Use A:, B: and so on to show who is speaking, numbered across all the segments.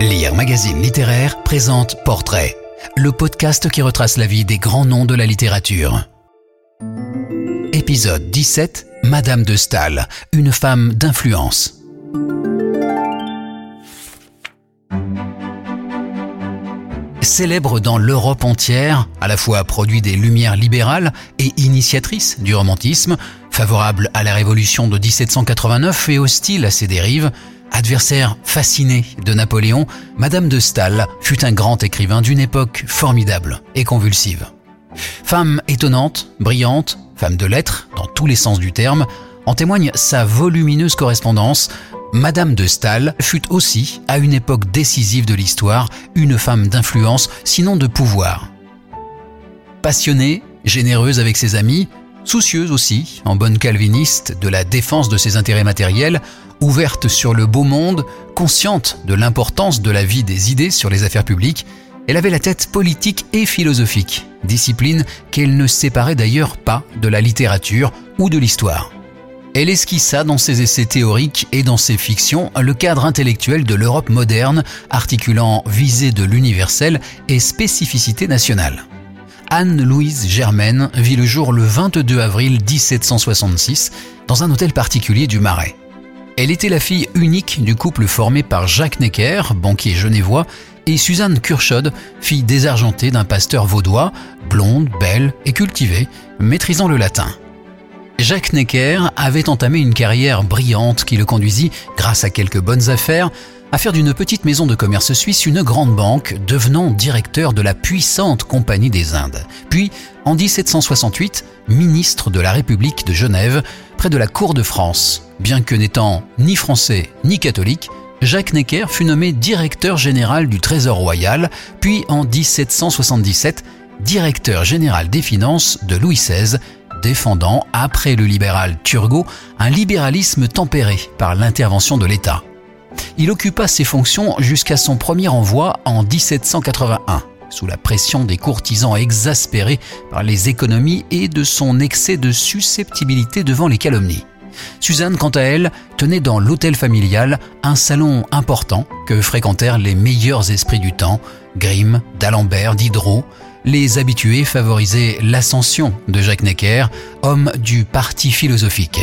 A: Lire Magazine Littéraire présente Portrait, le podcast qui retrace la vie des grands noms de la littérature. Épisode 17 Madame de Staël, une femme d'influence. Célèbre dans l'Europe entière, à la fois produit des lumières libérales et initiatrice du romantisme, favorable à la révolution de 1789 et hostile à ses dérives, Adversaire fasciné de Napoléon, Madame de Staël fut un grand écrivain d'une époque formidable et convulsive. Femme étonnante, brillante, femme de lettres dans tous les sens du terme, en témoigne sa volumineuse correspondance. Madame de Staël fut aussi, à une époque décisive de l'histoire, une femme d'influence, sinon de pouvoir. Passionnée, généreuse avec ses amis, soucieuse aussi, en bonne calviniste, de la défense de ses intérêts matériels, ouverte sur le beau monde, consciente de l'importance de la vie des idées sur les affaires publiques, elle avait la tête politique et philosophique, discipline qu'elle ne séparait d'ailleurs pas de la littérature ou de l'histoire. Elle esquissa dans ses essais théoriques et dans ses fictions le cadre intellectuel de l'Europe moderne, articulant visée de l'universel et spécificité nationale. Anne-Louise Germaine vit le jour le 22 avril 1766 dans un hôtel particulier du Marais. Elle était la fille unique du couple formé par Jacques Necker, banquier genevois, et Suzanne Curchod, fille désargentée d'un pasteur vaudois, blonde, belle et cultivée, maîtrisant le latin. Jacques Necker avait entamé une carrière brillante qui le conduisit, grâce à quelques bonnes affaires, à faire d'une petite maison de commerce suisse une grande banque, devenant directeur de la puissante Compagnie des Indes. Puis, en 1768, ministre de la République de Genève, près de la cour de France. Bien que n'étant ni français ni catholique, Jacques Necker fut nommé directeur général du Trésor royal, puis en 1777, directeur général des finances de Louis XVI, défendant, après le libéral Turgot, un libéralisme tempéré par l'intervention de l'État. Il occupa ces fonctions jusqu'à son premier envoi en 1781 sous la pression des courtisans exaspérés par les économies et de son excès de susceptibilité devant les calomnies. Suzanne, quant à elle, tenait dans l'hôtel familial un salon important que fréquentèrent les meilleurs esprits du temps, Grimm, d'Alembert, Diderot. Les habitués favorisaient l'ascension de Jacques Necker, homme du parti philosophique.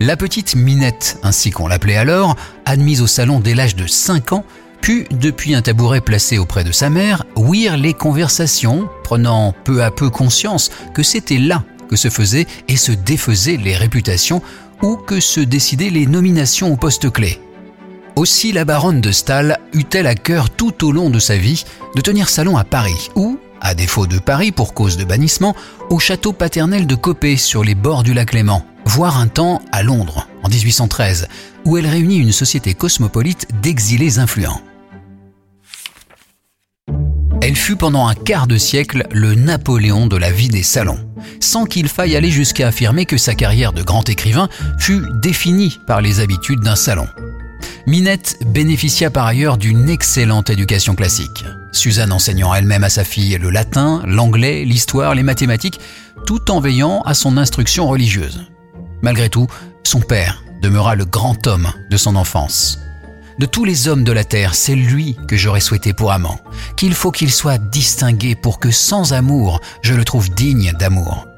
A: La petite Minette, ainsi qu'on l'appelait alors, admise au salon dès l'âge de 5 ans, puis, depuis un tabouret placé auprès de sa mère, ouïr les conversations, prenant peu à peu conscience que c'était là que se faisaient et se défaisaient les réputations ou que se décidaient les nominations aux postes clés. Aussi la baronne de Stahl eut-elle à cœur tout au long de sa vie de tenir salon à Paris ou, à défaut de Paris pour cause de bannissement, au château paternel de Copé sur les bords du lac Léman, voire un temps à Londres, en 1813, où elle réunit une société cosmopolite d'exilés influents. Elle fut pendant un quart de siècle le Napoléon de la vie des salons, sans qu'il faille aller jusqu'à affirmer que sa carrière de grand écrivain fut définie par les habitudes d'un salon. Minette bénéficia par ailleurs d'une excellente éducation classique, Suzanne enseignant elle-même à sa fille le latin, l'anglais, l'histoire, les mathématiques, tout en veillant à son instruction religieuse. Malgré tout, son père demeura le grand homme de son enfance. De tous les hommes de la terre, c'est lui que j'aurais souhaité pour amant, qu'il faut qu'il soit distingué pour que sans amour, je le trouve digne d'amour.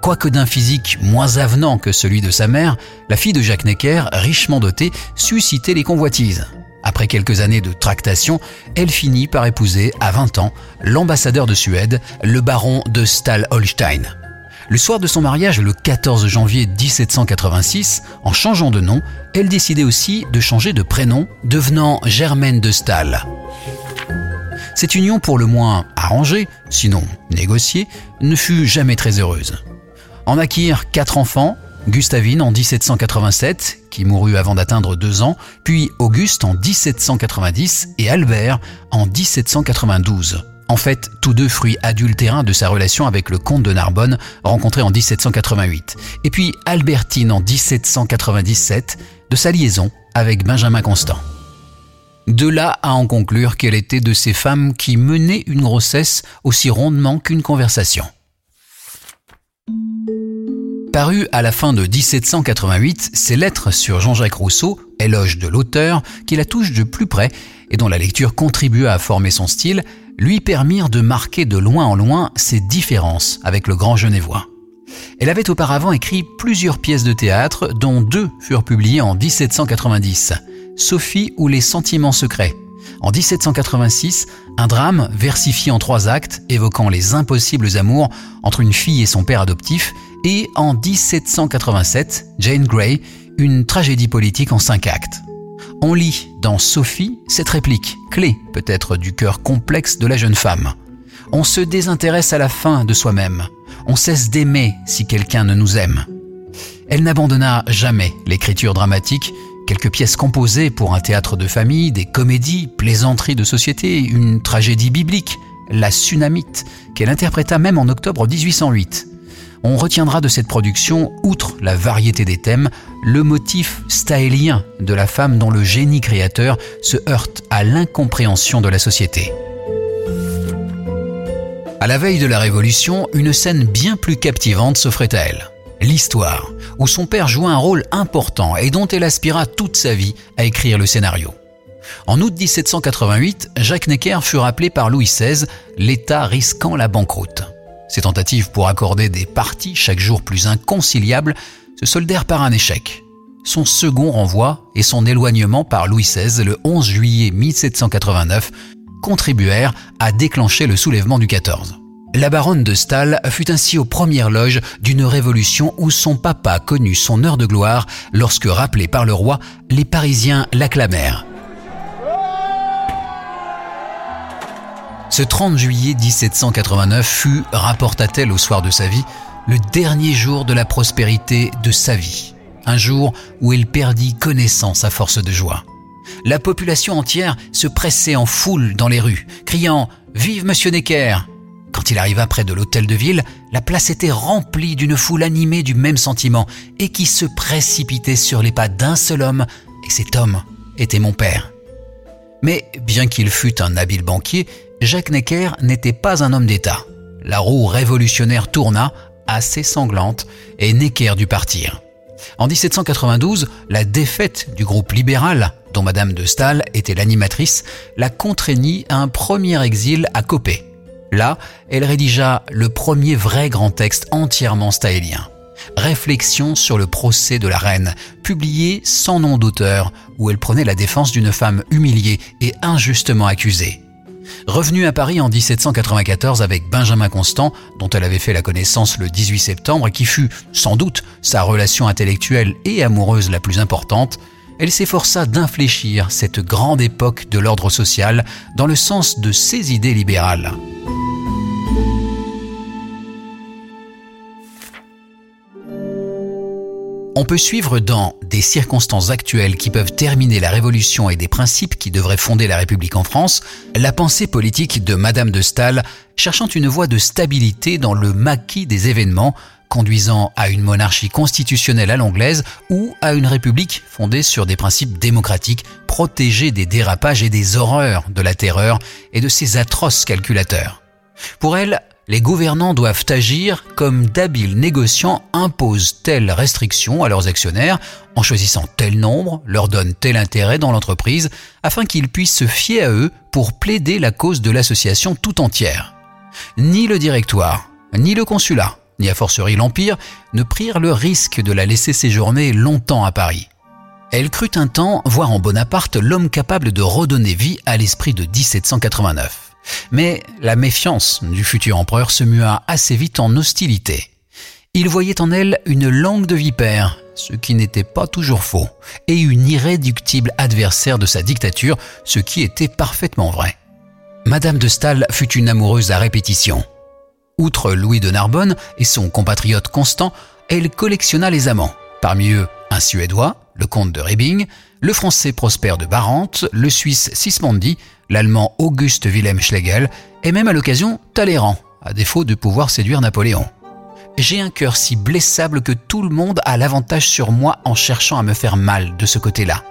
A: Quoique d'un physique moins avenant que celui de sa mère, la fille de Jacques Necker, richement dotée, suscitait les convoitises. Après quelques années de tractation, elle finit par épouser, à 20 ans, l'ambassadeur de Suède, le baron de Stahl-Holstein. Le soir de son mariage, le 14 janvier 1786, en changeant de nom, elle décidait aussi de changer de prénom, devenant Germaine de Stahl. Cette union pour le moins arrangée, sinon négociée, ne fut jamais très heureuse. En naquirent quatre enfants, Gustavine en 1787, qui mourut avant d'atteindre deux ans, puis Auguste en 1790 et Albert en 1792. En fait, tous deux fruits adultérins de sa relation avec le comte de Narbonne, rencontré en 1788. Et puis Albertine en 1797, de sa liaison avec Benjamin Constant. De là à en conclure qu'elle était de ces femmes qui menaient une grossesse aussi rondement qu'une conversation. Paru à la fin de 1788, ses lettres sur Jean-Jacques Rousseau, éloge de l'auteur, qui la touche de plus près et dont la lecture contribua à former son style, lui permirent de marquer de loin en loin ses différences avec le grand genevois. Elle avait auparavant écrit plusieurs pièces de théâtre, dont deux furent publiées en 1790, Sophie ou les sentiments secrets. En 1786, un drame versifié en trois actes évoquant les impossibles amours entre une fille et son père adoptif, et en 1787, Jane Grey, une tragédie politique en cinq actes. On lit dans Sophie cette réplique, clé peut-être du cœur complexe de la jeune femme. On se désintéresse à la fin de soi-même. On cesse d'aimer si quelqu'un ne nous aime. Elle n'abandonna jamais l'écriture dramatique, quelques pièces composées pour un théâtre de famille, des comédies, plaisanteries de société, une tragédie biblique, La Tsunamite, qu'elle interpréta même en octobre 1808 on retiendra de cette production, outre la variété des thèmes, le motif stylien de la femme dont le génie créateur se heurte à l'incompréhension de la société. À la veille de la Révolution, une scène bien plus captivante s'offrait à elle. L'histoire, où son père joua un rôle important et dont elle aspira toute sa vie à écrire le scénario. En août 1788, Jacques Necker fut rappelé par Louis XVI, l'État risquant la banqueroute. Ses tentatives pour accorder des parties chaque jour plus inconciliables se soldèrent par un échec. Son second renvoi et son éloignement par Louis XVI le 11 juillet 1789 contribuèrent à déclencher le soulèvement du 14. La baronne de Stahl fut ainsi aux premières loges d'une révolution où son papa connut son heure de gloire lorsque, rappelé par le roi, les Parisiens l'acclamèrent. Ce 30 juillet 1789 fut, rapporta-t-elle au soir de sa vie, le dernier jour de la prospérité de sa vie. Un jour où elle perdit connaissance à force de joie. La population entière se pressait en foule dans les rues, criant Vive Monsieur Necker Quand il arriva près de l'hôtel de ville, la place était remplie d'une foule animée du même sentiment et qui se précipitait sur les pas d'un seul homme, et cet homme était mon père. Mais bien qu'il fût un habile banquier, Jacques Necker n'était pas un homme d'État. La roue révolutionnaire tourna, assez sanglante, et Necker dut partir. En 1792, la défaite du groupe libéral, dont Madame de Staël était l'animatrice, la contraignit à un premier exil à Copé. Là, elle rédigea le premier vrai grand texte entièrement staélien. Réflexion sur le procès de la reine, publié sans nom d'auteur, où elle prenait la défense d'une femme humiliée et injustement accusée. Revenue à Paris en 1794 avec Benjamin Constant, dont elle avait fait la connaissance le 18 septembre et qui fut, sans doute, sa relation intellectuelle et amoureuse la plus importante, elle s'efforça d'infléchir cette grande époque de l'ordre social dans le sens de ses idées libérales. On peut suivre dans des circonstances actuelles qui peuvent terminer la Révolution et des principes qui devraient fonder la République en France, la pensée politique de Madame de Staël cherchant une voie de stabilité dans le maquis des événements, conduisant à une monarchie constitutionnelle à l'anglaise ou à une république fondée sur des principes démocratiques protégés des dérapages et des horreurs de la terreur et de ses atroces calculateurs. Pour elle, les gouvernants doivent agir comme d'habiles négociants imposent telle restriction à leurs actionnaires en choisissant tel nombre, leur donnent tel intérêt dans l'entreprise afin qu'ils puissent se fier à eux pour plaider la cause de l'association tout entière. Ni le directoire, ni le consulat, ni a fortiori l'Empire ne prirent le risque de la laisser séjourner longtemps à Paris. Elle crut un temps voir en Bonaparte l'homme capable de redonner vie à l'esprit de 1789. Mais la méfiance du futur empereur se mua assez vite en hostilité. Il voyait en elle une langue de vipère, ce qui n'était pas toujours faux, et une irréductible adversaire de sa dictature, ce qui était parfaitement vrai. Madame de Staël fut une amoureuse à répétition. Outre Louis de Narbonne et son compatriote Constant, elle collectionna les amants, parmi eux un Suédois, le comte de Rebing, le français Prosper de Barante, le suisse Sismondi, l'allemand Auguste Wilhelm Schlegel et même à l'occasion Talleyrand, à défaut de pouvoir séduire Napoléon. J'ai un cœur si blessable que tout le monde a l'avantage sur moi en cherchant à me faire mal de ce côté-là.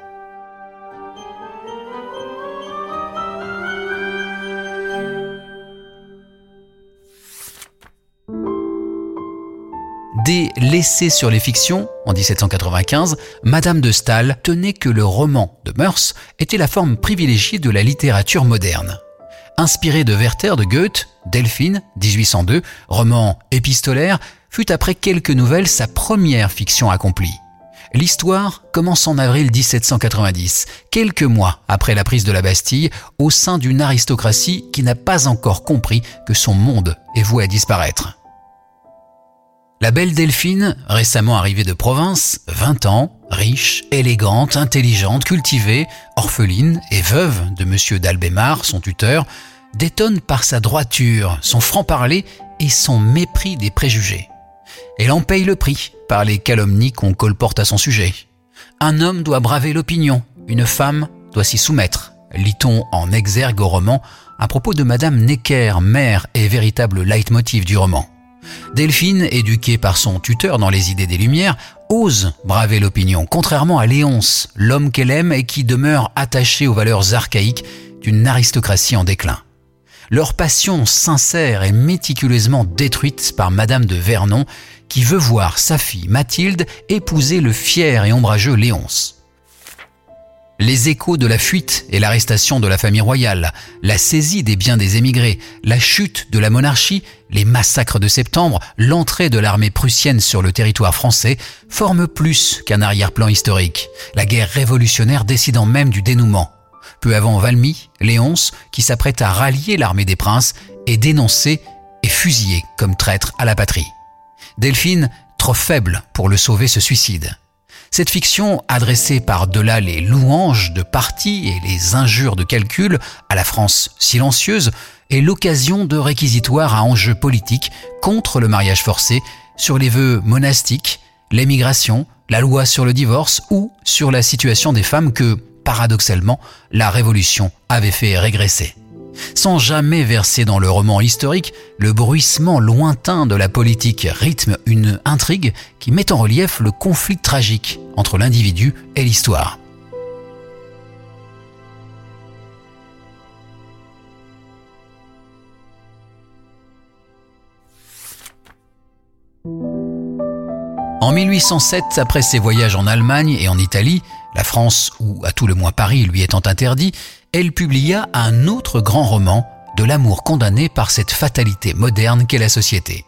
A: Dès L'essai sur les fictions, en 1795, Madame de Staël tenait que le roman de mœurs était la forme privilégiée de la littérature moderne. Inspiré de Werther de Goethe, Delphine, 1802, roman épistolaire, fut après quelques nouvelles sa première fiction accomplie. L'histoire commence en avril 1790, quelques mois après la prise de la Bastille, au sein d'une aristocratie qui n'a pas encore compris que son monde est voué à disparaître. La belle Delphine, récemment arrivée de province, 20 ans, riche, élégante, intelligente, cultivée, orpheline et veuve de M. d'Albémar, son tuteur, détonne par sa droiture, son franc-parler et son mépris des préjugés. Elle en paye le prix par les calomnies qu'on colporte à son sujet. Un homme doit braver l'opinion, une femme doit s'y soumettre, lit-on en exergue au roman à propos de Madame Necker, mère et véritable leitmotiv du roman. Delphine, éduquée par son tuteur dans les idées des Lumières, ose braver l'opinion, contrairement à Léonce, l'homme qu'elle aime et qui demeure attaché aux valeurs archaïques d'une aristocratie en déclin. Leur passion sincère est méticuleusement détruite par Madame de Vernon, qui veut voir sa fille Mathilde épouser le fier et ombrageux Léonce. Les échos de la fuite et l'arrestation de la famille royale, la saisie des biens des émigrés, la chute de la monarchie, les massacres de septembre, l'entrée de l'armée prussienne sur le territoire français forment plus qu'un arrière-plan historique, la guerre révolutionnaire décidant même du dénouement. Peu avant Valmy, Léonce, qui s'apprête à rallier l'armée des princes, est dénoncé et fusillé comme traître à la patrie. Delphine, trop faible pour le sauver, se suicide. Cette fiction, adressée par-delà les louanges de parti et les injures de calcul à la France silencieuse, est l'occasion de réquisitoires à enjeux politiques contre le mariage forcé, sur les vœux monastiques, l'émigration, la loi sur le divorce ou sur la situation des femmes que, paradoxalement, la Révolution avait fait régresser sans jamais verser dans le roman historique, le bruissement lointain de la politique rythme une intrigue qui met en relief le conflit tragique entre l'individu et l'histoire. En 1807, après ses voyages en Allemagne et en Italie, la France, ou à tout le moins Paris lui étant interdit, elle publia un autre grand roman de l'amour condamné par cette fatalité moderne qu'est la société.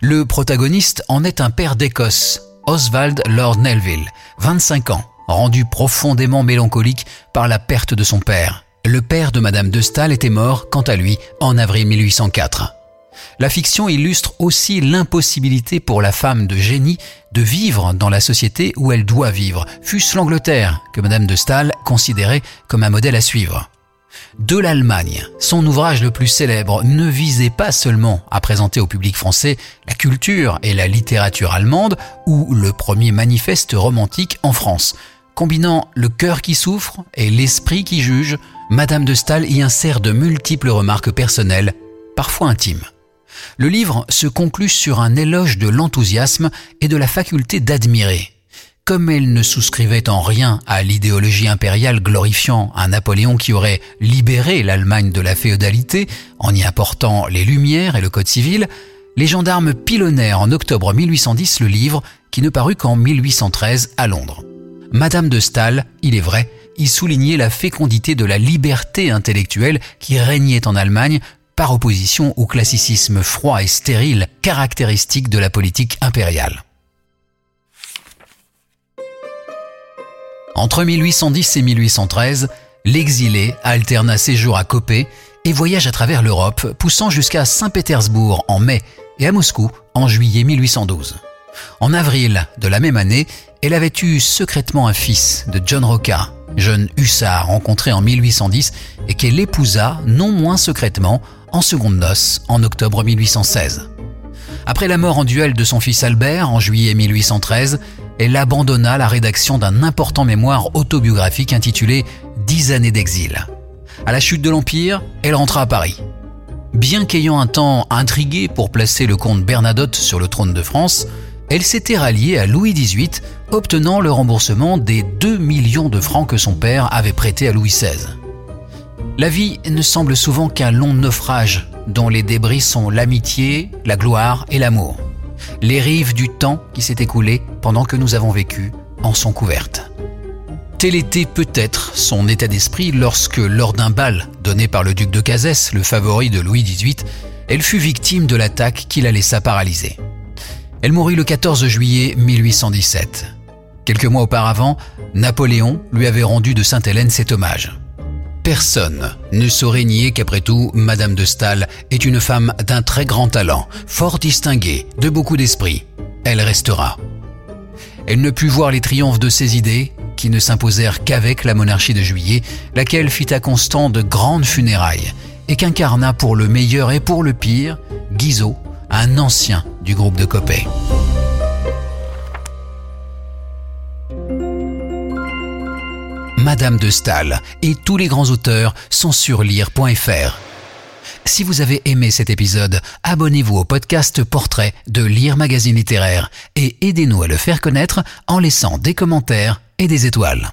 A: Le protagoniste en est un père d'Écosse, Oswald Lord Nelville, 25 ans, rendu profondément mélancolique par la perte de son père. Le père de Madame de Staël était mort, quant à lui, en avril 1804. La fiction illustre aussi l'impossibilité pour la femme de génie de vivre dans la société où elle doit vivre, fût-ce l'Angleterre, que Madame de Staël considérait comme un modèle à suivre. De l'Allemagne, son ouvrage le plus célèbre ne visait pas seulement à présenter au public français la culture et la littérature allemande ou le premier manifeste romantique en France. Combinant le cœur qui souffre et l'esprit qui juge, Madame de Staël y insère de multiples remarques personnelles, parfois intimes. Le livre se conclut sur un éloge de l'enthousiasme et de la faculté d'admirer. Comme elle ne souscrivait en rien à l'idéologie impériale glorifiant un Napoléon qui aurait libéré l'Allemagne de la féodalité en y apportant les Lumières et le Code civil, les gendarmes pilonnèrent en octobre 1810 le livre qui ne parut qu'en 1813 à Londres. Madame de Staël, il est vrai, y soulignait la fécondité de la liberté intellectuelle qui régnait en Allemagne par opposition au classicisme froid et stérile caractéristique de la politique impériale. Entre 1810 et 1813, l'exilé alterna séjour à Copé et voyage à travers l'Europe, poussant jusqu'à Saint-Pétersbourg en mai et à Moscou en juillet 1812. En avril de la même année, elle avait eu secrètement un fils de John Roca, jeune hussard rencontré en 1810 et qu'elle épousa non moins secrètement en seconde noces en octobre 1816. Après la mort en duel de son fils Albert en juillet 1813, elle abandonna la rédaction d'un important mémoire autobiographique intitulé Dix années d'exil. À la chute de l'Empire, elle rentra à Paris. Bien qu'ayant un temps intrigué pour placer le comte Bernadotte sur le trône de France, elle s'était ralliée à Louis XVIII, obtenant le remboursement des 2 millions de francs que son père avait prêtés à Louis XVI. La vie ne semble souvent qu'un long naufrage dont les débris sont l'amitié, la gloire et l'amour. Les rives du temps qui s'est écoulé pendant que nous avons vécu en sont couvertes. Tel était peut-être son état d'esprit lorsque, lors d'un bal donné par le duc de Cazès, le favori de Louis XVIII, elle fut victime de l'attaque qui la laissa paralysée. Elle mourut le 14 juillet 1817. Quelques mois auparavant, Napoléon lui avait rendu de Sainte-Hélène cet hommage. Personne ne saurait nier qu'après tout, Madame de Staël est une femme d'un très grand talent, fort distinguée, de beaucoup d'esprit. Elle restera. Elle ne put voir les triomphes de ses idées, qui ne s'imposèrent qu'avec la monarchie de juillet, laquelle fit à Constant de grandes funérailles, et qu'incarna pour le meilleur et pour le pire Guizot, un ancien du groupe de Copet. Madame de Staël et tous les grands auteurs sont sur lire.fr. Si vous avez aimé cet épisode, abonnez-vous au podcast Portrait de Lire Magazine Littéraire et aidez-nous à le faire connaître en laissant des commentaires et des étoiles.